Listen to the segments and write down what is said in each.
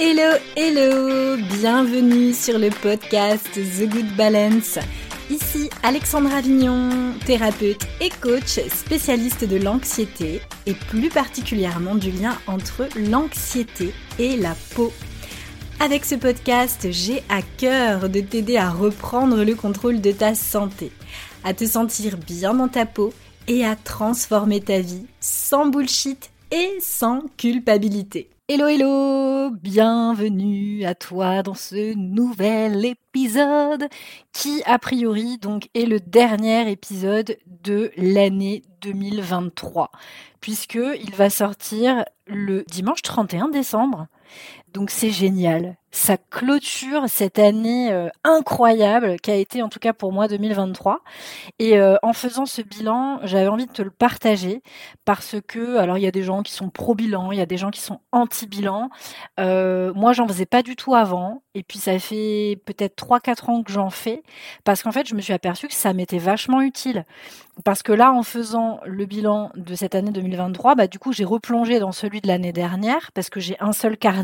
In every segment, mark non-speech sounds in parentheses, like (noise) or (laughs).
Hello, hello, bienvenue sur le podcast The Good Balance. Ici Alexandra Avignon, thérapeute et coach spécialiste de l'anxiété et plus particulièrement du lien entre l'anxiété et la peau. Avec ce podcast, j'ai à cœur de t'aider à reprendre le contrôle de ta santé, à te sentir bien dans ta peau et à transformer ta vie sans bullshit et sans culpabilité. Hello hello, bienvenue à toi dans ce nouvel épisode qui a priori donc est le dernier épisode de l'année 2023 puisque il va sortir le dimanche 31 décembre. Donc c'est génial ça clôture cette année euh, incroyable qui a été en tout cas pour moi 2023. Et euh, en faisant ce bilan, j'avais envie de te le partager parce que, alors il y a des gens qui sont pro-bilan, il y a des gens qui sont anti-bilan. Euh, moi, j'en faisais pas du tout avant. Et puis ça fait peut-être 3-4 ans que j'en fais parce qu'en fait, je me suis aperçue que ça m'était vachement utile. Parce que là, en faisant le bilan de cette année 2023, bah, du coup, j'ai replongé dans celui de l'année dernière parce que j'ai un seul carnet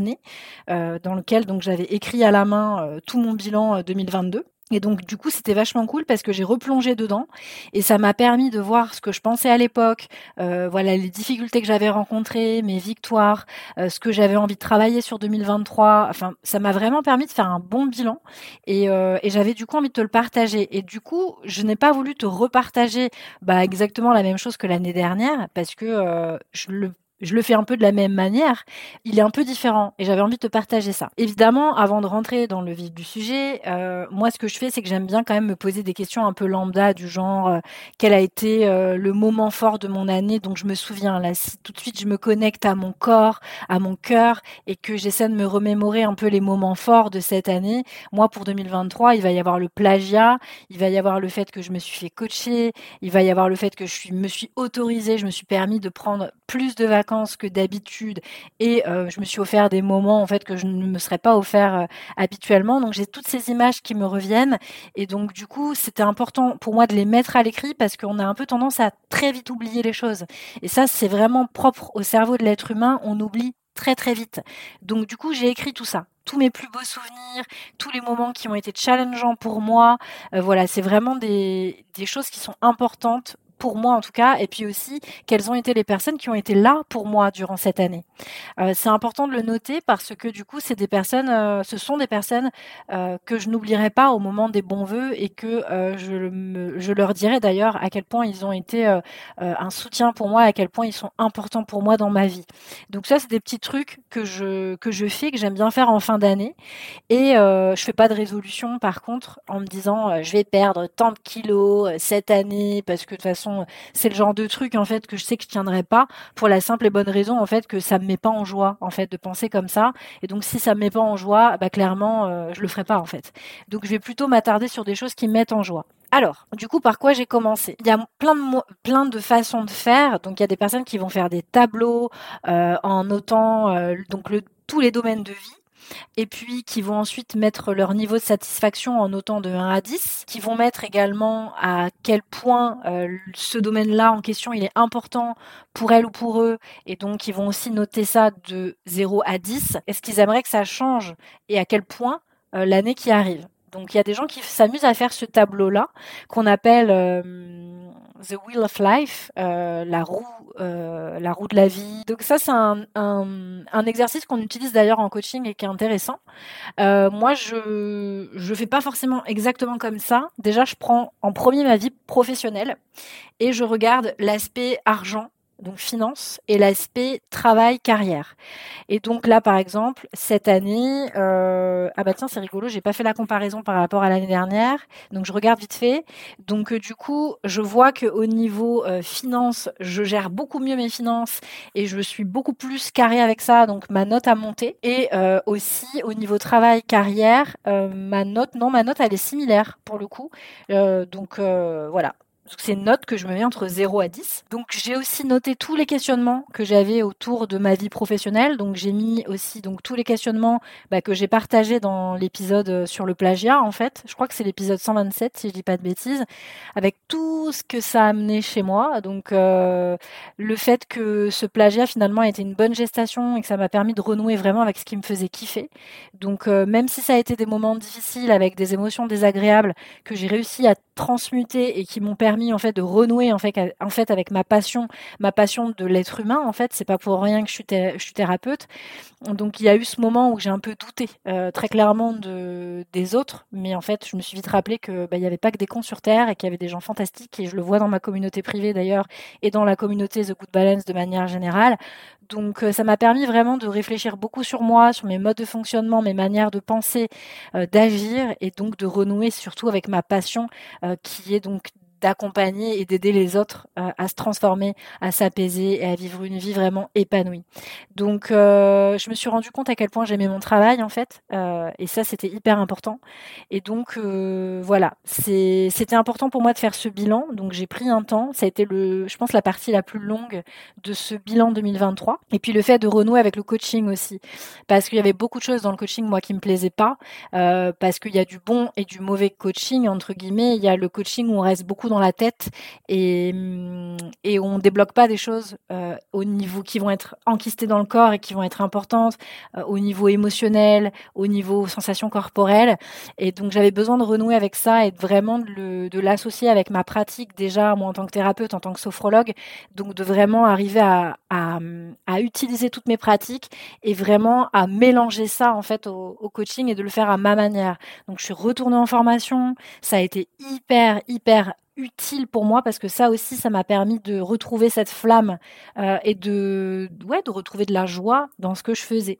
dans lequel donc j'avais écrit à la main euh, tout mon bilan 2022. Euh, et donc du coup c'était vachement cool parce que j'ai replongé dedans et ça m'a permis de voir ce que je pensais à l'époque, euh, voilà les difficultés que j'avais rencontrées, mes victoires, ce que j'avais envie de travailler sur 2023. Enfin ça m'a vraiment permis de faire un bon bilan et, et j'avais du coup envie de te le partager. Et du coup je n'ai pas voulu te repartager bah, exactement la même chose que l'année dernière parce que je le je le fais un peu de la même manière, il est un peu différent et j'avais envie de te partager ça. Évidemment, avant de rentrer dans le vif du sujet, euh, moi ce que je fais c'est que j'aime bien quand même me poser des questions un peu lambda du genre euh, quel a été euh, le moment fort de mon année? Donc je me souviens là si tout de suite je me connecte à mon corps, à mon cœur et que j'essaie de me remémorer un peu les moments forts de cette année. Moi pour 2023, il va y avoir le plagiat, il va y avoir le fait que je me suis fait coacher, il va y avoir le fait que je me suis autorisée, je me suis permis de prendre plus de vacances que d'habitude et euh, je me suis offert des moments en fait que je ne me serais pas offert euh, habituellement. Donc j'ai toutes ces images qui me reviennent et donc du coup c'était important pour moi de les mettre à l'écrit parce qu'on a un peu tendance à très vite oublier les choses. Et ça c'est vraiment propre au cerveau de l'être humain. On oublie très très vite. Donc du coup j'ai écrit tout ça tous mes plus beaux souvenirs, tous les moments qui ont été challengeants pour moi. Euh, voilà, c'est vraiment des, des choses qui sont importantes pour moi en tout cas, et puis aussi quelles ont été les personnes qui ont été là pour moi durant cette année. Euh, c'est important de le noter parce que du coup, c'est des personnes, euh, ce sont des personnes euh, que je n'oublierai pas au moment des bons vœux et que je, je leur dirai d'ailleurs à quel point ils ont été un soutien pour moi, à quel point ils sont importants pour moi dans ma vie. Donc ça, c'est des petits trucs que je que je fais, que j'aime bien faire en fin d'année. Et je fais pas de résolution par contre en me disant je vais perdre tant de kilos cette année parce que de toute façon c'est le genre de truc en fait que je sais que je tiendrai pas pour la simple et bonne raison en fait que ça me met pas en joie en fait de penser comme ça. Et donc si ça me met pas en joie, bah clairement euh, je le ferai pas en fait. Donc je vais plutôt m'attarder sur des choses qui me mettent en joie. Alors, du coup, par quoi j'ai commencé? Il y a plein de, plein de façons de faire. Donc, il y a des personnes qui vont faire des tableaux euh, en notant euh, donc tous les domaines de vie et puis qui vont ensuite mettre leur niveau de satisfaction en notant de 1 à 10, qui vont mettre également à quel point euh, ce domaine-là en question il est important pour elles ou pour eux, et donc ils vont aussi noter ça de 0 à 10. Est-ce qu'ils aimeraient que ça change et à quel point euh, l'année qui arrive? Donc il y a des gens qui s'amusent à faire ce tableau-là qu'on appelle euh, The Wheel of Life, euh, la roue, euh, la roue de la vie. Donc ça c'est un, exercice qu'on utilise d'ailleurs en coaching et qui est intéressant. moi je je fais pas forcément exactement comme ça. Déjà je prends en premier ma vie professionnelle et je regarde l'aspect argent donc finance, et l'aspect travail-carrière. Et donc là, par exemple, cette année, euh, ah bah tiens, c'est rigolo, j'ai pas fait la comparaison par rapport à l'année dernière, donc je regarde vite fait. Donc euh, du coup, je vois que au niveau euh, finance, je gère beaucoup mieux mes finances et je suis beaucoup plus carré avec ça, donc ma note a monté. Et aussi au niveau travail-carrière, ma note, non, ma note elle est similaire pour le coup. donc voilà, c'est une note que je me mets entre 0 à 10. Donc j'ai aussi noté tous les questionnements que j'avais autour de ma vie professionnelle. Donc j'ai mis aussi donc tous les questionnements bah, que j'ai partagés dans l'épisode euh, sur le plagiat en fait. Je crois que c'est l'épisode 127 si je dis pas de bêtises, avec tout ce que ça a amené chez moi. Donc euh, le fait que ce plagiat finalement a été une bonne gestation et que ça m'a permis de renouer vraiment avec ce qui me faisait kiffer. Donc euh, même si ça a été des moments difficiles avec des émotions désagréables que j'ai réussi à transmuter et qui m'ont permis en fait de renouer en fait en fait avec ma passion, ma passion de l'être humain en fait, c'est pas pour rien que je suis, je suis thérapeute. Donc il y a eu ce moment où j'ai un peu douté euh, très clairement de des autres, mais en fait, je me suis vite rappelé que bah, il y avait pas que des cons sur terre et qu'il y avait des gens fantastiques et je le vois dans ma communauté privée d'ailleurs et dans la communauté The Good Balance de manière générale. Donc euh, ça m'a permis vraiment de réfléchir beaucoup sur moi, sur mes modes de fonctionnement, mes manières de penser, euh, d'agir et donc de renouer surtout avec ma passion qui est donc d'accompagner et d'aider les autres euh, à se transformer, à s'apaiser et à vivre une vie vraiment épanouie. Donc, euh, je me suis rendu compte à quel point j'aimais mon travail en fait, euh, et ça c'était hyper important. Et donc voilà, c'était important pour moi de faire ce bilan. Donc j'ai pris un temps, ça a été le, je pense la partie la plus longue de ce bilan 2023. Et puis le fait de renouer avec le coaching aussi, parce qu'il y avait beaucoup de choses dans le coaching moi qui me plaisaient pas, parce qu'il y a du bon et du mauvais coaching entre guillemets. Il y a le coaching où on reste beaucoup dans la tête et, mm, et on débloque pas des choses euh, au niveau qui vont être enquistées dans le corps et qui vont être importantes euh, au niveau émotionnel, au niveau sensations corporelles. Et donc j'avais besoin de renouer avec ça et vraiment de l'associer avec ma pratique déjà moi en tant que thérapeute, en tant que sophrologue. Donc de vraiment arriver à, à, utiliser toutes mes pratiques et vraiment à mélanger ça en fait au coaching et de le faire à ma manière. Donc je suis retournée en formation, ça a été hyper hyper utile pour moi parce que ça aussi, ça m'a permis de retrouver cette flamme euh, et de, ouais, de retrouver de la joie dans ce que je faisais.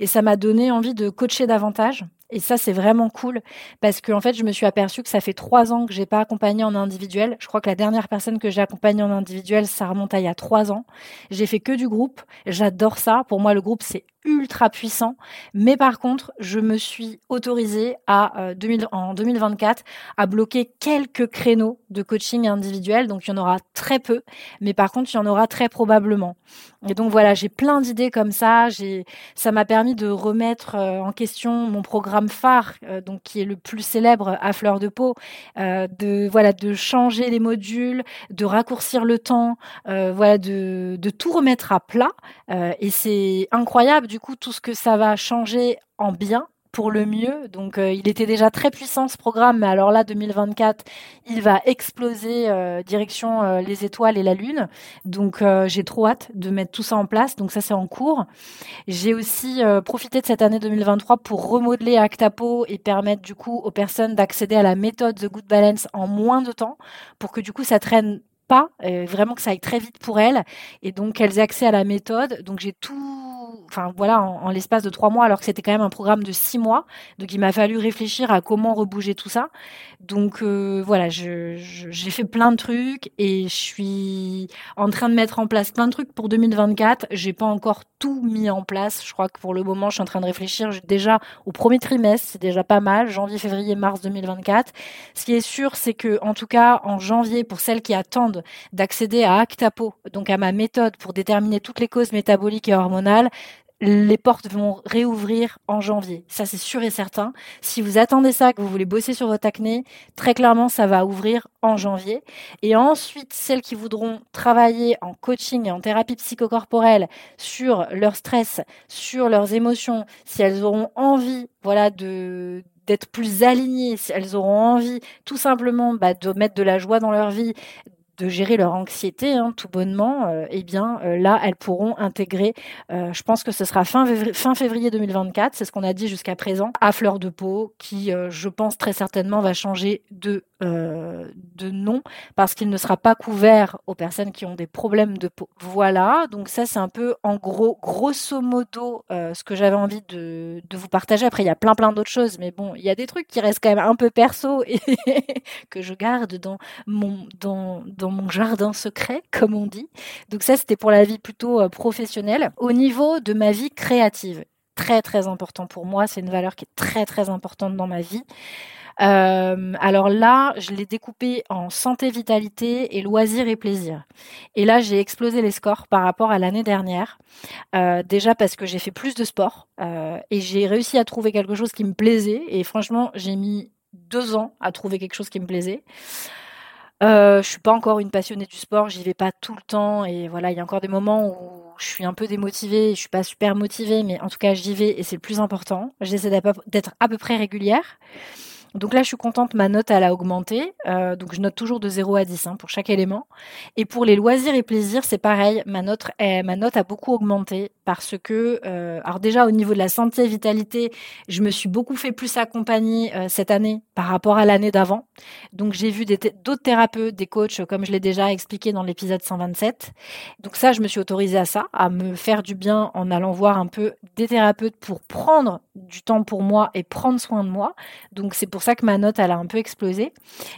Et ça m'a donné envie de coacher davantage. Et ça, c'est vraiment cool parce que en fait, je me suis aperçue que ça fait trois ans que j'ai pas accompagné en individuel. Je crois que la dernière personne que j'ai accompagnée en individuel, ça remonte à il y a trois ans. J'ai fait que du groupe. J'adore ça. Pour moi, le groupe, c'est ultra puissant. Mais par contre, je me suis autorisée à, 2000, euh, en 2024 à bloquer quelques créneaux de coaching individuel. Donc, il y en aura très peu. Mais par contre, il y en aura très probablement. Et donc, voilà, j'ai plein d'idées comme ça. J'ai, ça m'a permis de remettre euh, en question mon programme phare, euh, donc qui est le plus célèbre à fleur de peau, de, voilà, de changer les modules, de raccourcir le temps, voilà, de tout remettre à plat. et c'est incroyable du coup tout ce que ça va changer en bien pour le mieux. Donc euh, il était déjà très puissant ce programme, mais alors là 2024, il va exploser euh, direction euh, les étoiles et la lune. Donc j'ai trop hâte de mettre tout ça en place. Donc ça c'est en cours. J'ai aussi profité de cette année 2023 pour remodeler Actapo et permettre du coup aux personnes d'accéder à la méthode The Good Balance en moins de temps pour que du coup ça traîne pas, vraiment que ça aille très vite pour elles et donc qu'elles aient accès à la méthode. Donc j'ai tout enfin voilà, en, l'espace de trois mois, alors que c'était quand même un programme de six mois. Donc il m'a fallu réfléchir à comment rebouger tout ça. Donc euh, voilà, j'ai fait plein de trucs et je suis en train de mettre en place plein de trucs pour 2024. J'ai pas encore tout mis en place. Je crois que pour le moment, je suis en train de réfléchir déjà au premier trimestre, c'est déjà pas mal, janvier, février, mars 2024. Ce qui est sûr, c'est que en tout cas en janvier, pour celles qui attendent d'accéder à Actapo, donc à ma méthode pour déterminer toutes les causes métaboliques et hormonales, les portes vont réouvrir en janvier. Ça, c'est sûr et certain. Si vous attendez ça, que vous voulez bosser sur votre acné, très clairement, ça va ouvrir en janvier. Et ensuite, celles qui voudront travailler en coaching et en thérapie psychocorporelle sur leur stress, sur leurs émotions, si elles auront envie, voilà, de d'être plus alignées, si elles auront envie tout simplement bah, de mettre de la joie dans leur vie, de gérer leur anxiété, hein, tout bonnement, euh, eh bien euh, là, elles pourront intégrer, euh, je pense que ce sera fin, fin février 2024, c'est ce qu'on a dit jusqu'à présent, à fleur de peau, qui, je pense très certainement, va changer de, de nom, parce qu'il ne sera pas couvert aux personnes qui ont des problèmes de peau. Voilà, donc ça c'est un peu en gros, grosso modo, ce que j'avais envie de, de vous partager. Après, il y a plein plein d'autres choses, mais bon, il y a des trucs qui restent quand même un peu perso (laughs) et que je garde dans mon... dans, dans mon jardin secret, comme on dit. Donc ça, c'était pour la vie plutôt euh, professionnelle. Au niveau de ma vie créative, très très important pour moi, c'est une valeur qui est très très importante dans ma vie. Euh, alors là, je l'ai découpé en santé, vitalité et loisirs et plaisir. Et là, j'ai explosé les scores par rapport à l'année dernière. Euh, déjà parce que j'ai fait plus de sport euh, et j'ai réussi à trouver quelque chose qui me plaisait. Et franchement, j'ai mis deux ans à trouver quelque chose qui me plaisait. Euh, je suis pas encore une passionnée du sport, j'y vais pas tout le temps et voilà, il y a encore des moments où je suis un peu démotivée, je suis pas super motivée, mais en tout cas j'y vais et c'est le plus important. J'essaie d'être à peu près régulière. Donc là, je suis contente, ma note, elle a augmenté. Euh, donc je note toujours de 0 à 10 hein, pour chaque élément. Et pour les loisirs et plaisirs, c'est pareil, ma note, ma note a beaucoup augmenté parce que, euh, alors déjà au niveau de la santé et vitalité, je me suis beaucoup fait plus accompagner euh, cette année par rapport à l'année d'avant. Donc j'ai vu d'autres thérapeutes, des coachs, comme je l'ai déjà expliqué dans l'épisode 127. Donc ça, je me suis autorisée à ça, à me faire du bien en allant voir un peu des thérapeutes pour prendre du temps pour moi et prendre soin de moi. Donc c'est pour ça que ma note, elle a un peu explosé.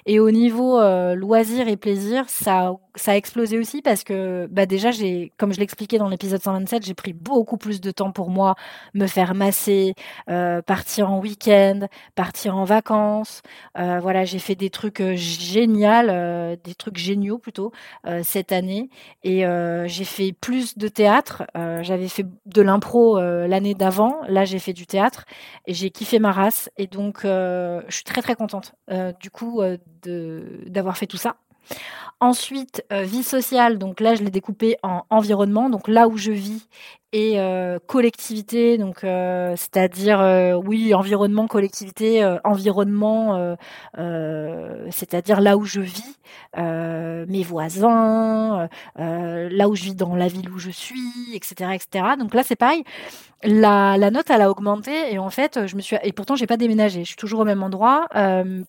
Et au niveau euh, loisirs et plaisir, ça, ça a explosé aussi parce que bah déjà, j'ai, comme je l'expliquais dans l'épisode 127, j'ai pris beaucoup plus de temps pour moi, me faire masser, euh, partir en week-end, partir en vacances. Euh, voilà, j'ai fait des trucs euh, géniaux, euh, des trucs géniaux plutôt euh, cette année. Et j'ai fait plus de théâtre. J'avais fait de l'impro l'année d'avant. Là, j'ai fait du théâtre et j'ai kiffé ma race. Et donc, je suis très très contente du coup de d'avoir fait tout ça. Ensuite, vie sociale, donc là je l'ai découpé en environnement, donc là où je vis et euh, collectivité, donc euh, c'est-à-dire euh, oui environnement, collectivité, environnement, c'est-à-dire là où je vis, mes voisins, là où je vis dans la ville où je suis, etc., etc. Donc là c'est pareil. La, la, note elle a augmenté et en fait je me suis et pourtant j'ai pas déménagé, je suis toujours au même endroit.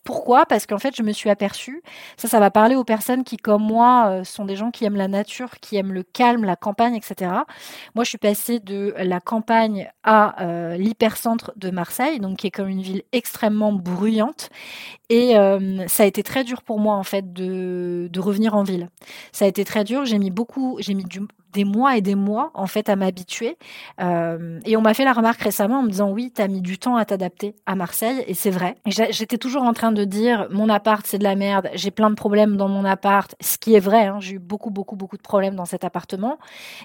pourquoi? Parce qu'en fait je me suis aperçue, ça ça va parler aux personnes qui comme moi sont des gens qui aiment la nature, qui aiment le calme, la campagne, etc. Moi je suis de la campagne à euh, l'hypercentre de Marseille, donc qui est comme une ville extrêmement bruyante. Et euh, ça a été très dur pour moi en fait de, de revenir en ville. Ça a été très dur. J'ai mis beaucoup, j'ai mis du, des mois et des mois en fait à m'habituer. Euh, et on m'a fait la remarque récemment en me disant oui, tu as mis du temps à t'adapter à Marseille et c'est vrai. J'étais toujours en train de dire mon appart c'est de la merde, j'ai plein de problèmes dans mon appart, ce qui est vrai. Hein, j'ai eu beaucoup beaucoup beaucoup de problèmes dans cet appartement.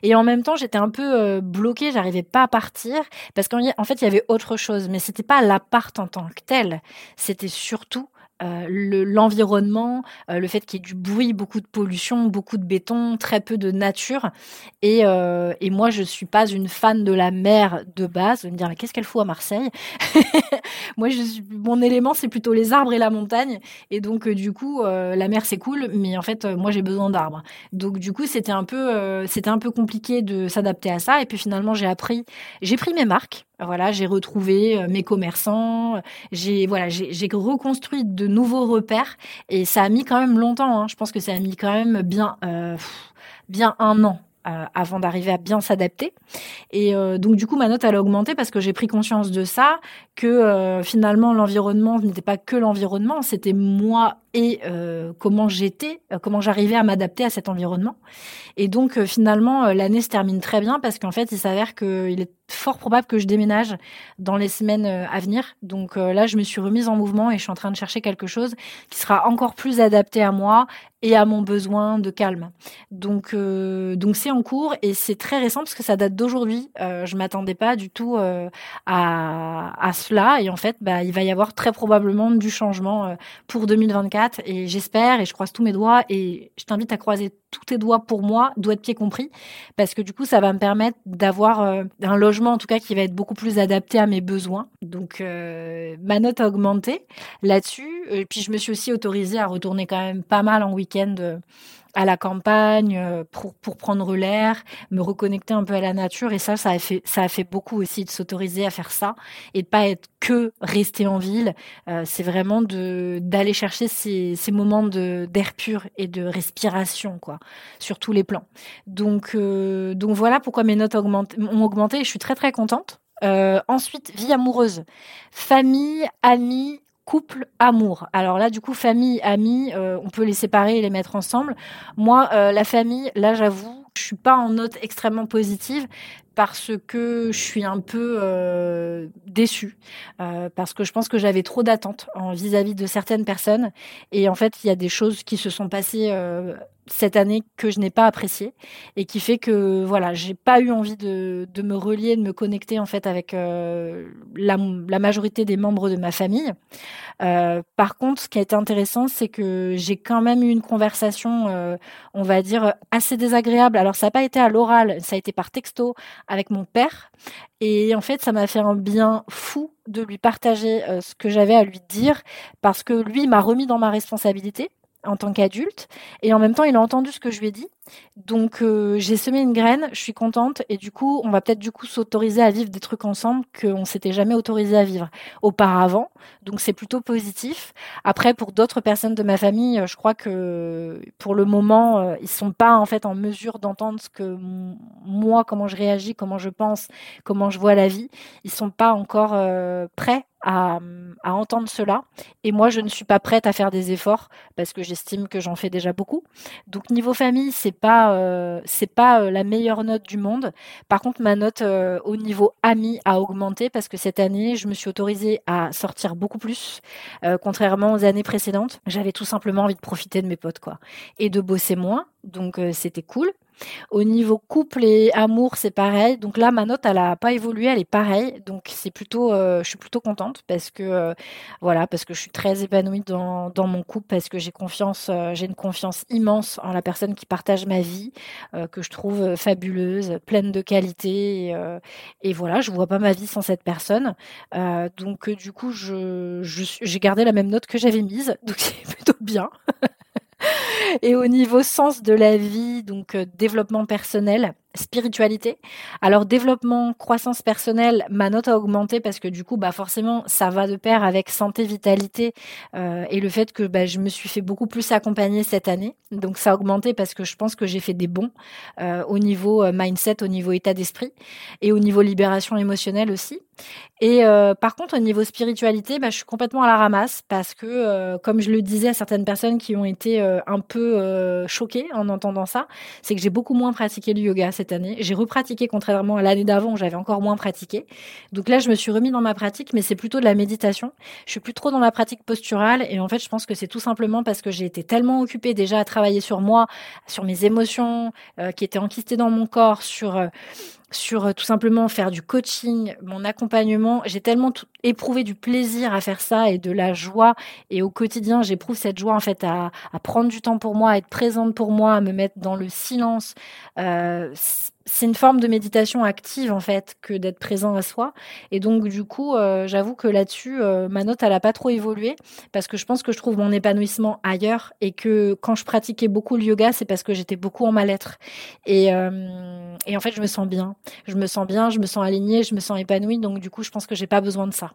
Et en même temps j'étais un peu euh, bloquée, j'arrivais pas à partir parce qu'en fait il y avait autre chose, mais c'était pas l'appart en tant que tel, c'était surtout euh, l'environnement, euh, le, fait qu'il y ait du bruit, beaucoup de pollution, beaucoup de béton, très peu de nature. Et, euh, moi, je suis pas une fan de la mer de base. Vous me dire qu'est-ce qu'elle fout à Marseille? (laughs) Moi, je suis, mon élément, c'est plutôt les arbres et la montagne. Et donc, du coup, la mer, c'est cool, mais en fait, moi, j'ai besoin d'arbres. Donc, du coup, c'était un peu, un peu compliqué de s'adapter à ça. Et puis, finalement, j'ai appris, j'ai pris mes marques. Voilà, j'ai retrouvé euh, mes commerçants, j'ai voilà, j'ai reconstruit de nouveaux repères et ça a mis quand même longtemps. Hein. Je pense que ça a mis quand même bien euh, bien un an euh, avant d'arriver à bien s'adapter. Et donc du coup, ma note elle a augmenté parce que j'ai pris conscience de ça, que finalement l'environnement n'était pas que l'environnement, c'était moi et comment j'étais, comment j'arrivais à m'adapter à cet environnement. Et donc finalement, l'année se termine très bien parce qu'en fait, il s'avère qu'il est fort probable que je déménage dans les semaines euh, à venir. Donc euh, là, je me suis remise en mouvement et je suis en train de chercher quelque chose qui sera encore plus adapté à moi et à mon besoin de calme. Donc euh, donc c'est en cours et c'est très récent parce que ça date d'aujourd'hui. Euh, je m'attendais pas du tout à, à cela et en fait, bah, il va y avoir très probablement du changement pour 2024 et j'espère et je croise tous mes doigts et je t'invite à croiser tous tes doigts pour moi, doigts de pied compris, parce que du coup, ça va me permettre d'avoir un logement en tout cas qui va être beaucoup plus adapté à mes besoins. Donc euh, ma note a augmenté là-dessus. Et puis je me suis aussi autorisée à retourner quand même pas mal en week-end euh, à la campagne euh, pour, pour prendre l'air, me reconnecter un peu à la nature. Et ça, ça a fait, ça a fait beaucoup aussi de s'autoriser à faire ça et de pas être que rester en ville. Euh, c'est vraiment de d'aller chercher ces, ces moments de d'air pur et de respiration, quoi, sur tous les plans. Donc, euh, donc voilà pourquoi mes notes ont augmenté et je suis très très contente. Euh, ensuite, vie amoureuse, famille, amis, couple, amour. Alors là, du coup, famille, amis, euh, on peut les séparer et les mettre ensemble. Moi, euh, la famille, là, j'avoue Je suis pas en note extrêmement positive parce que je suis un peu euh, déçue, euh, parce que je pense que j'avais trop d'attentes vis-à-vis de certaines personnes, et en fait il y a des choses qui se sont passées cette année que je n'ai pas apprécié et qui fait que voilà j'ai pas eu envie de, de, me relier de me connecter en fait avec euh, la, majorité des membres de ma famille. Euh, par contre ce qui a été intéressant c'est que j'ai quand même eu une conversation euh, on va dire assez désagréable. Alors ça n'a pas été à l'oral ça a été par texto avec mon père. Et en fait ça m'a fait un bien fou de lui partager ce que j'avais à lui dire parce que lui m'a remis dans ma responsabilité en tant qu'adulte. Et en même temps, il a entendu ce que je lui ai dit. Donc, euh, j'ai semé une graine, je suis contente. Et du coup, on va peut-être du coup s'autoriser à vivre des trucs ensemble qu'on s'était jamais autorisé à vivre auparavant. Donc, c'est plutôt positif. Après, pour d'autres personnes de ma famille, je crois que pour le moment, euh, ils sont pas en fait en mesure d'entendre ce que moi, comment je réagis, comment je pense, comment je vois la vie. Ils sont pas encore euh, prêts à, à, entendre cela. Et moi, je ne suis pas prête à faire des efforts parce que j'estime que j'en fais déjà beaucoup. Donc niveau famille, c'est pas euh, c'est pas euh, la meilleure note du monde. Par contre, ma note euh, au niveau ami a augmenté parce que cette année, je me suis autorisée à sortir beaucoup plus, euh, contrairement aux années précédentes. J'avais tout simplement envie de profiter de mes potes, quoi, et de bosser moins. Donc euh, c'était cool. Au niveau couple et amour, c'est pareil. Donc là, ma note, elle a pas évolué, elle est pareille. Donc c'est plutôt, euh, je suis plutôt contente parce que euh, voilà, parce que je suis très épanouie dans, mon couple, parce que j'ai confiance, euh, j'ai une confiance immense en la personne qui partage ma vie, que je trouve fabuleuse, pleine de qualité. Et, voilà, je vois pas ma vie sans cette personne. donc du coup, j'ai gardé la même note que j'avais mise, (laughs) donc c'est plutôt bien. Et au niveau sens de la vie, donc euh, développement personnel, spiritualité. Alors développement, croissance personnelle, ma note a augmenté parce que du coup, bah forcément, ça va de pair avec santé, vitalité euh, et le fait que bah, je me suis fait beaucoup plus accompagner cette année. Donc ça a augmenté parce que je pense que j'ai fait des bons euh, au niveau euh, mindset, au niveau état d'esprit et au niveau libération émotionnelle aussi. Et par contre, au niveau spiritualité, bah, je suis complètement à la ramasse parce que, comme je le disais à certaines personnes qui ont été un peu choquées en entendant ça, c'est que j'ai beaucoup moins pratiqué le yoga cette année. J'ai repratiqué contrairement à l'année d'avant où j'avais encore moins pratiqué. Donc là, je me suis remis dans ma pratique, mais c'est plutôt de la méditation. Je suis plus trop dans la pratique posturale et en fait, je pense que c'est tout simplement parce que j'ai été tellement occupée déjà à travailler sur moi, sur mes émotions euh, qui étaient enquistées dans mon corps, sur euh, sur euh, tout simplement faire du coaching, mon accompagnement. J'ai tellement éprouvé du plaisir à faire ça et de la joie. Et au quotidien, j'éprouve cette joie en fait à, prendre du temps pour moi, à être présente pour moi, à me mettre dans le silence. Euh, c'est une forme de méditation active en fait que d'être présent à soi. Et donc du coup euh, j'avoue que là-dessus euh, ma note elle a pas trop évolué parce que je pense que je trouve mon épanouissement ailleurs et que quand je pratiquais beaucoup le yoga c'est parce que j'étais beaucoup en mal-être. Et, et en fait je me sens bien. Je me sens bien je me sens alignée je me sens épanouie. Donc du coup je pense que j'ai pas besoin de ça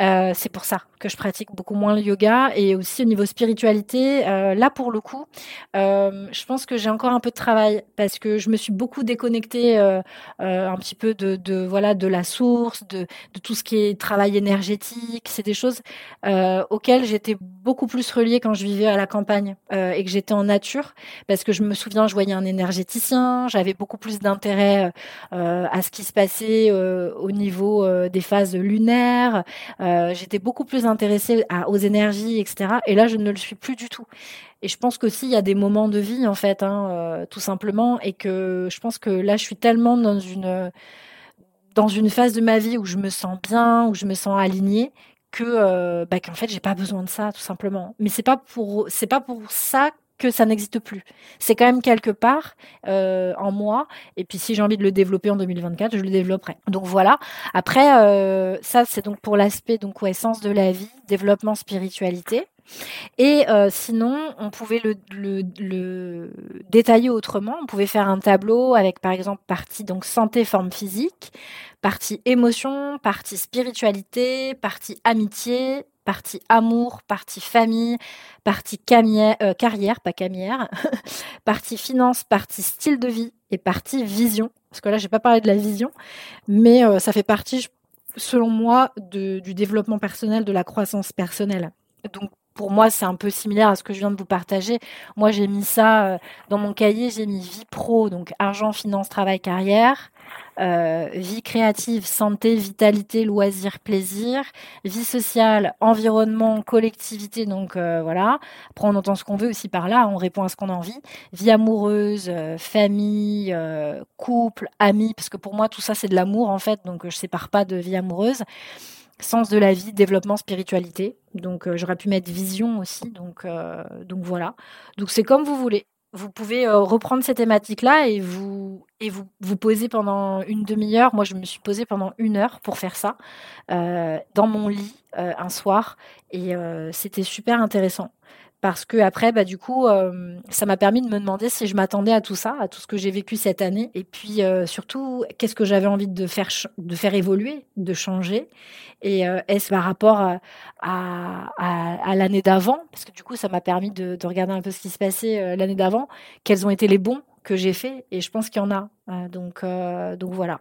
euh, c'est pour ça que je pratique beaucoup moins le yoga et aussi au niveau spiritualité euh, là pour le coup je pense que j'ai encore un peu de travail parce que je me suis beaucoup déconnecter euh, euh, un petit peu de, de, voilà de la source, de, de tout ce qui est travail énergétique. C'est des choses euh, auxquelles j'étais beaucoup plus reliée quand je vivais à la campagne euh, et que j'étais en nature, parce que je me souviens, je voyais un énergéticien, j'avais beaucoup plus d'intérêt euh, à ce qui se passait euh, au niveau des phases lunaires. J'étais beaucoup plus intéressée aux énergies, etc. Et là, je ne le suis plus du tout. Et je pense qu'aussi, il y a des moments de vie, en fait, hein, euh, tout simplement. Et que je pense que là, je suis tellement dans une, dans une phase de ma vie où je me sens bien, où je me sens alignée, que euh, bah, qu'en fait, j'ai pas besoin de ça, tout simplement. Mais c'est pas pour, c'est pas pour ça que ça n'existe plus. C'est quand même quelque part euh, en moi. Et puis si j'ai envie de le développer en 2024, je le développerai. Donc voilà. Après, euh, ça c'est donc pour l'aspect donc ouais, sens de la vie, développement, spiritualité. Et euh, sinon, on pouvait le, le, le, détailler autrement. On pouvait faire un tableau avec, par exemple, partie donc santé, forme physique, partie émotion, partie spiritualité, partie amitié, partie amour, partie famille, partie euh, carrière, pas camière, (laughs) partie finance, partie style de vie et partie vision. Parce que là, j'ai pas parlé de la vision, mais euh, ça fait partie, selon moi, du développement personnel, de la croissance personnelle. Donc pour moi, c'est un peu similaire à ce que je viens de vous partager. Moi, j'ai mis ça euh, dans mon cahier, j'ai mis vie pro, donc argent, finance, travail, carrière. Euh, vie créative, santé, vitalité, loisirs, plaisir, vie sociale, environnement, collectivité, donc euh, voilà. Après, on entend ce qu'on veut aussi par là, on répond à ce qu'on a envie. Vie amoureuse, famille, couple, amis, parce que pour moi, tout ça, c'est de l'amour en fait, donc je sépare pas de vie amoureuse sens de la vie, développement, spiritualité. Donc euh, j'aurais pu mettre vision aussi. Donc, euh, donc voilà. Donc c'est comme vous voulez. Vous pouvez euh, reprendre ces thématiques-là et vous et vous vous poser pendant une demi-heure. Moi, je me suis posée pendant une heure pour faire ça dans mon lit un soir et c'était super intéressant parce que après, bah, du coup, euh, ça m'a permis de me demander si je m'attendais à tout ça, à tout ce que j'ai vécu cette année, et puis euh, surtout, qu'est-ce que j'avais envie de faire, de faire évoluer, de changer, et euh, est-ce par rapport à, l'année d'avant, parce que du coup, ça m'a permis de, de, regarder un peu ce qui se passait l'année d'avant, quels ont été les bons que j'ai faits, et je pense qu'il y en a. donc, donc voilà.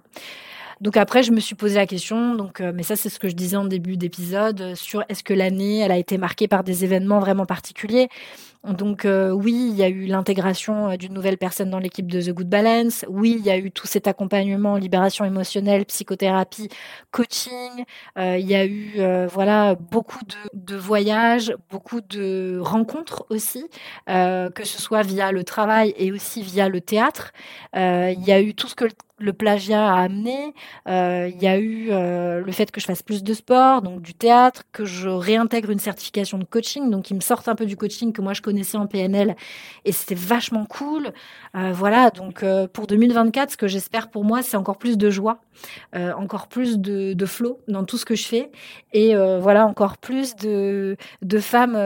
Donc après, je me suis posé la question, donc, euh, mais ça c'est ce que je disais en début d'épisode, euh, sur est-ce que l'année, elle a été marquée par des événements vraiment particuliers? Donc euh, oui, il y a eu l'intégration d'une nouvelle personne dans l'équipe de The Good Balance. Oui, il y a eu tout cet accompagnement, libération émotionnelle, psychothérapie, coaching. il y a eu voilà beaucoup de, voyages, beaucoup de rencontres aussi, que ce soit via le travail et aussi via le théâtre. il y a eu tout ce que le plagiat a amené. Euh, il y a eu euh, le fait que je fasse plus de sport, donc du théâtre, que je réintègre une certification de coaching, donc ils me sortent un peu du coaching que moi je connaissais en PNL, et c'était vachement cool. Euh, voilà, donc pour 2024, ce que j'espère pour moi, c'est encore plus de joie, encore plus de, de flow dans tout ce que je fais, et voilà, encore plus de, de femmes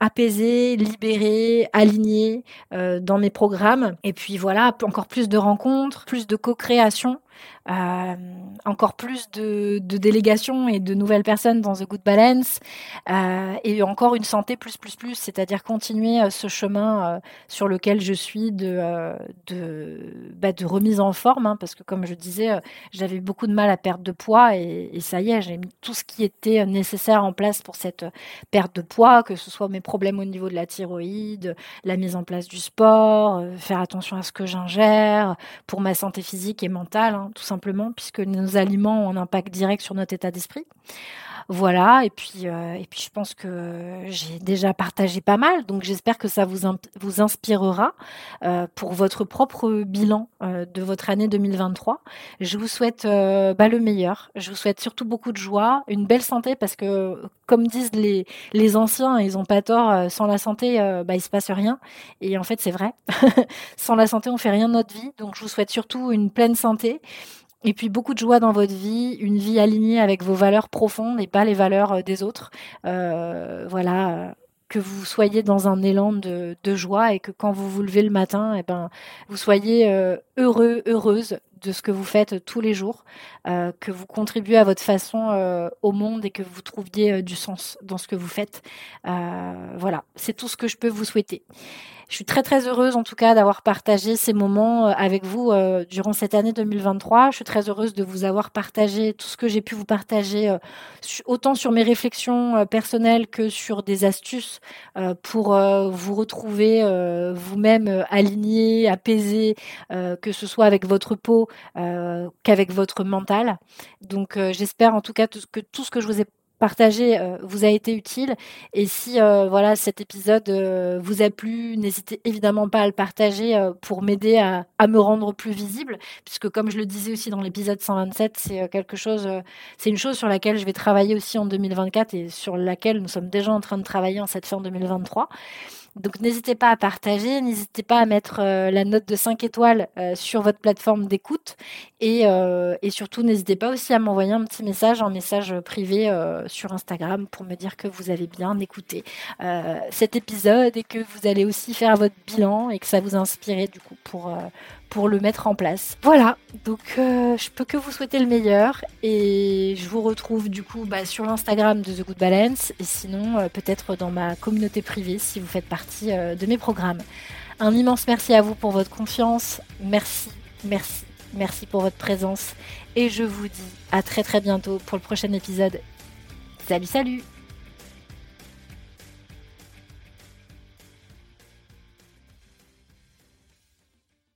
apaisées, libérées, alignées dans mes programmes, et puis voilà, encore plus de rencontres, plus de co création euh, encore plus de, de délégations et de nouvelles personnes dans The Good Balance, euh, et encore une santé plus plus plus, c'est-à-dire continuer euh, ce chemin sur lequel je suis de bah, de remise en forme, hein, parce que comme je disais, j'avais beaucoup de mal à perdre de poids et, et ça y est, j'ai mis tout ce qui était nécessaire en place pour cette perte de poids, que ce soit mes problèmes au niveau de la thyroïde, la mise en place du sport, faire attention à ce que j'ingère pour ma santé physique et mentale, hein, tout simplement puisque nos aliments ont un impact direct sur notre état d'esprit. Voilà, et puis, euh, et puis je pense que j'ai déjà partagé pas mal, donc j'espère que ça vous, vous inspirera euh, pour votre propre bilan euh, de votre année 2023. Je vous souhaite bah, le meilleur, je vous souhaite surtout beaucoup de joie, une belle santé, parce que comme disent les, les anciens, ils ont pas tort, sans la santé, bah, il se passe rien. Et en fait, c'est vrai. (laughs) sans la santé, on fait rien de notre vie, donc je vous souhaite surtout une pleine santé et puis beaucoup de joie dans votre vie, une vie alignée avec vos valeurs profondes et pas les valeurs euh, des autres. Euh, voilà, euh, que vous soyez dans un élan de, joie et que quand vous vous levez le matin, et eh ben, vous soyez heureux, heureuse de ce que vous faites tous les jours, que vous contribuez à votre façon au monde et que vous trouviez du sens dans ce que vous faites. voilà, c'est tout ce que je peux vous souhaiter. Je suis très très heureuse en tout cas d'avoir partagé ces moments euh, avec vous euh, durant cette année 2023. Je suis très heureuse de vous avoir partagé tout ce que j'ai pu vous partager, euh, autant sur mes réflexions personnelles que sur des astuces pour vous retrouver vous-même aligné, apaisé, que ce soit avec votre peau qu'avec votre mental. Donc j'espère en tout cas que tout ce que je vous ai partager euh, vous a été utile. Et si euh, voilà cet épisode euh, vous a plu n'hésitez évidemment pas à le partager pour m'aider à, à, me rendre plus visible. Puisque comme je le disais aussi dans l'épisode 127 c'est quelque chose c'est une chose sur laquelle je vais travailler aussi en 2024 et sur laquelle nous sommes déjà en train de travailler en cette fin 2023 donc n'hésitez pas à partager, n'hésitez pas à mettre euh, la note de 5 étoiles euh, sur votre plateforme d'écoute. Et, euh, et, surtout n'hésitez pas aussi à m'envoyer un petit message en message privé sur Instagram pour me dire que vous avez bien écouté cet épisode et que vous allez aussi faire votre bilan et que ça vous a du coup pour, pour le mettre en place. Voilà, donc euh, je peux que vous souhaiter le meilleur et je vous retrouve du coup bah, sur l'Instagram de The Good Balance et sinon euh, peut-être dans ma communauté privée si vous faites partie euh, de mes programmes. Un immense merci à vous pour votre confiance, merci, merci, merci pour votre présence et je vous dis à très très bientôt pour le prochain épisode. Salut salut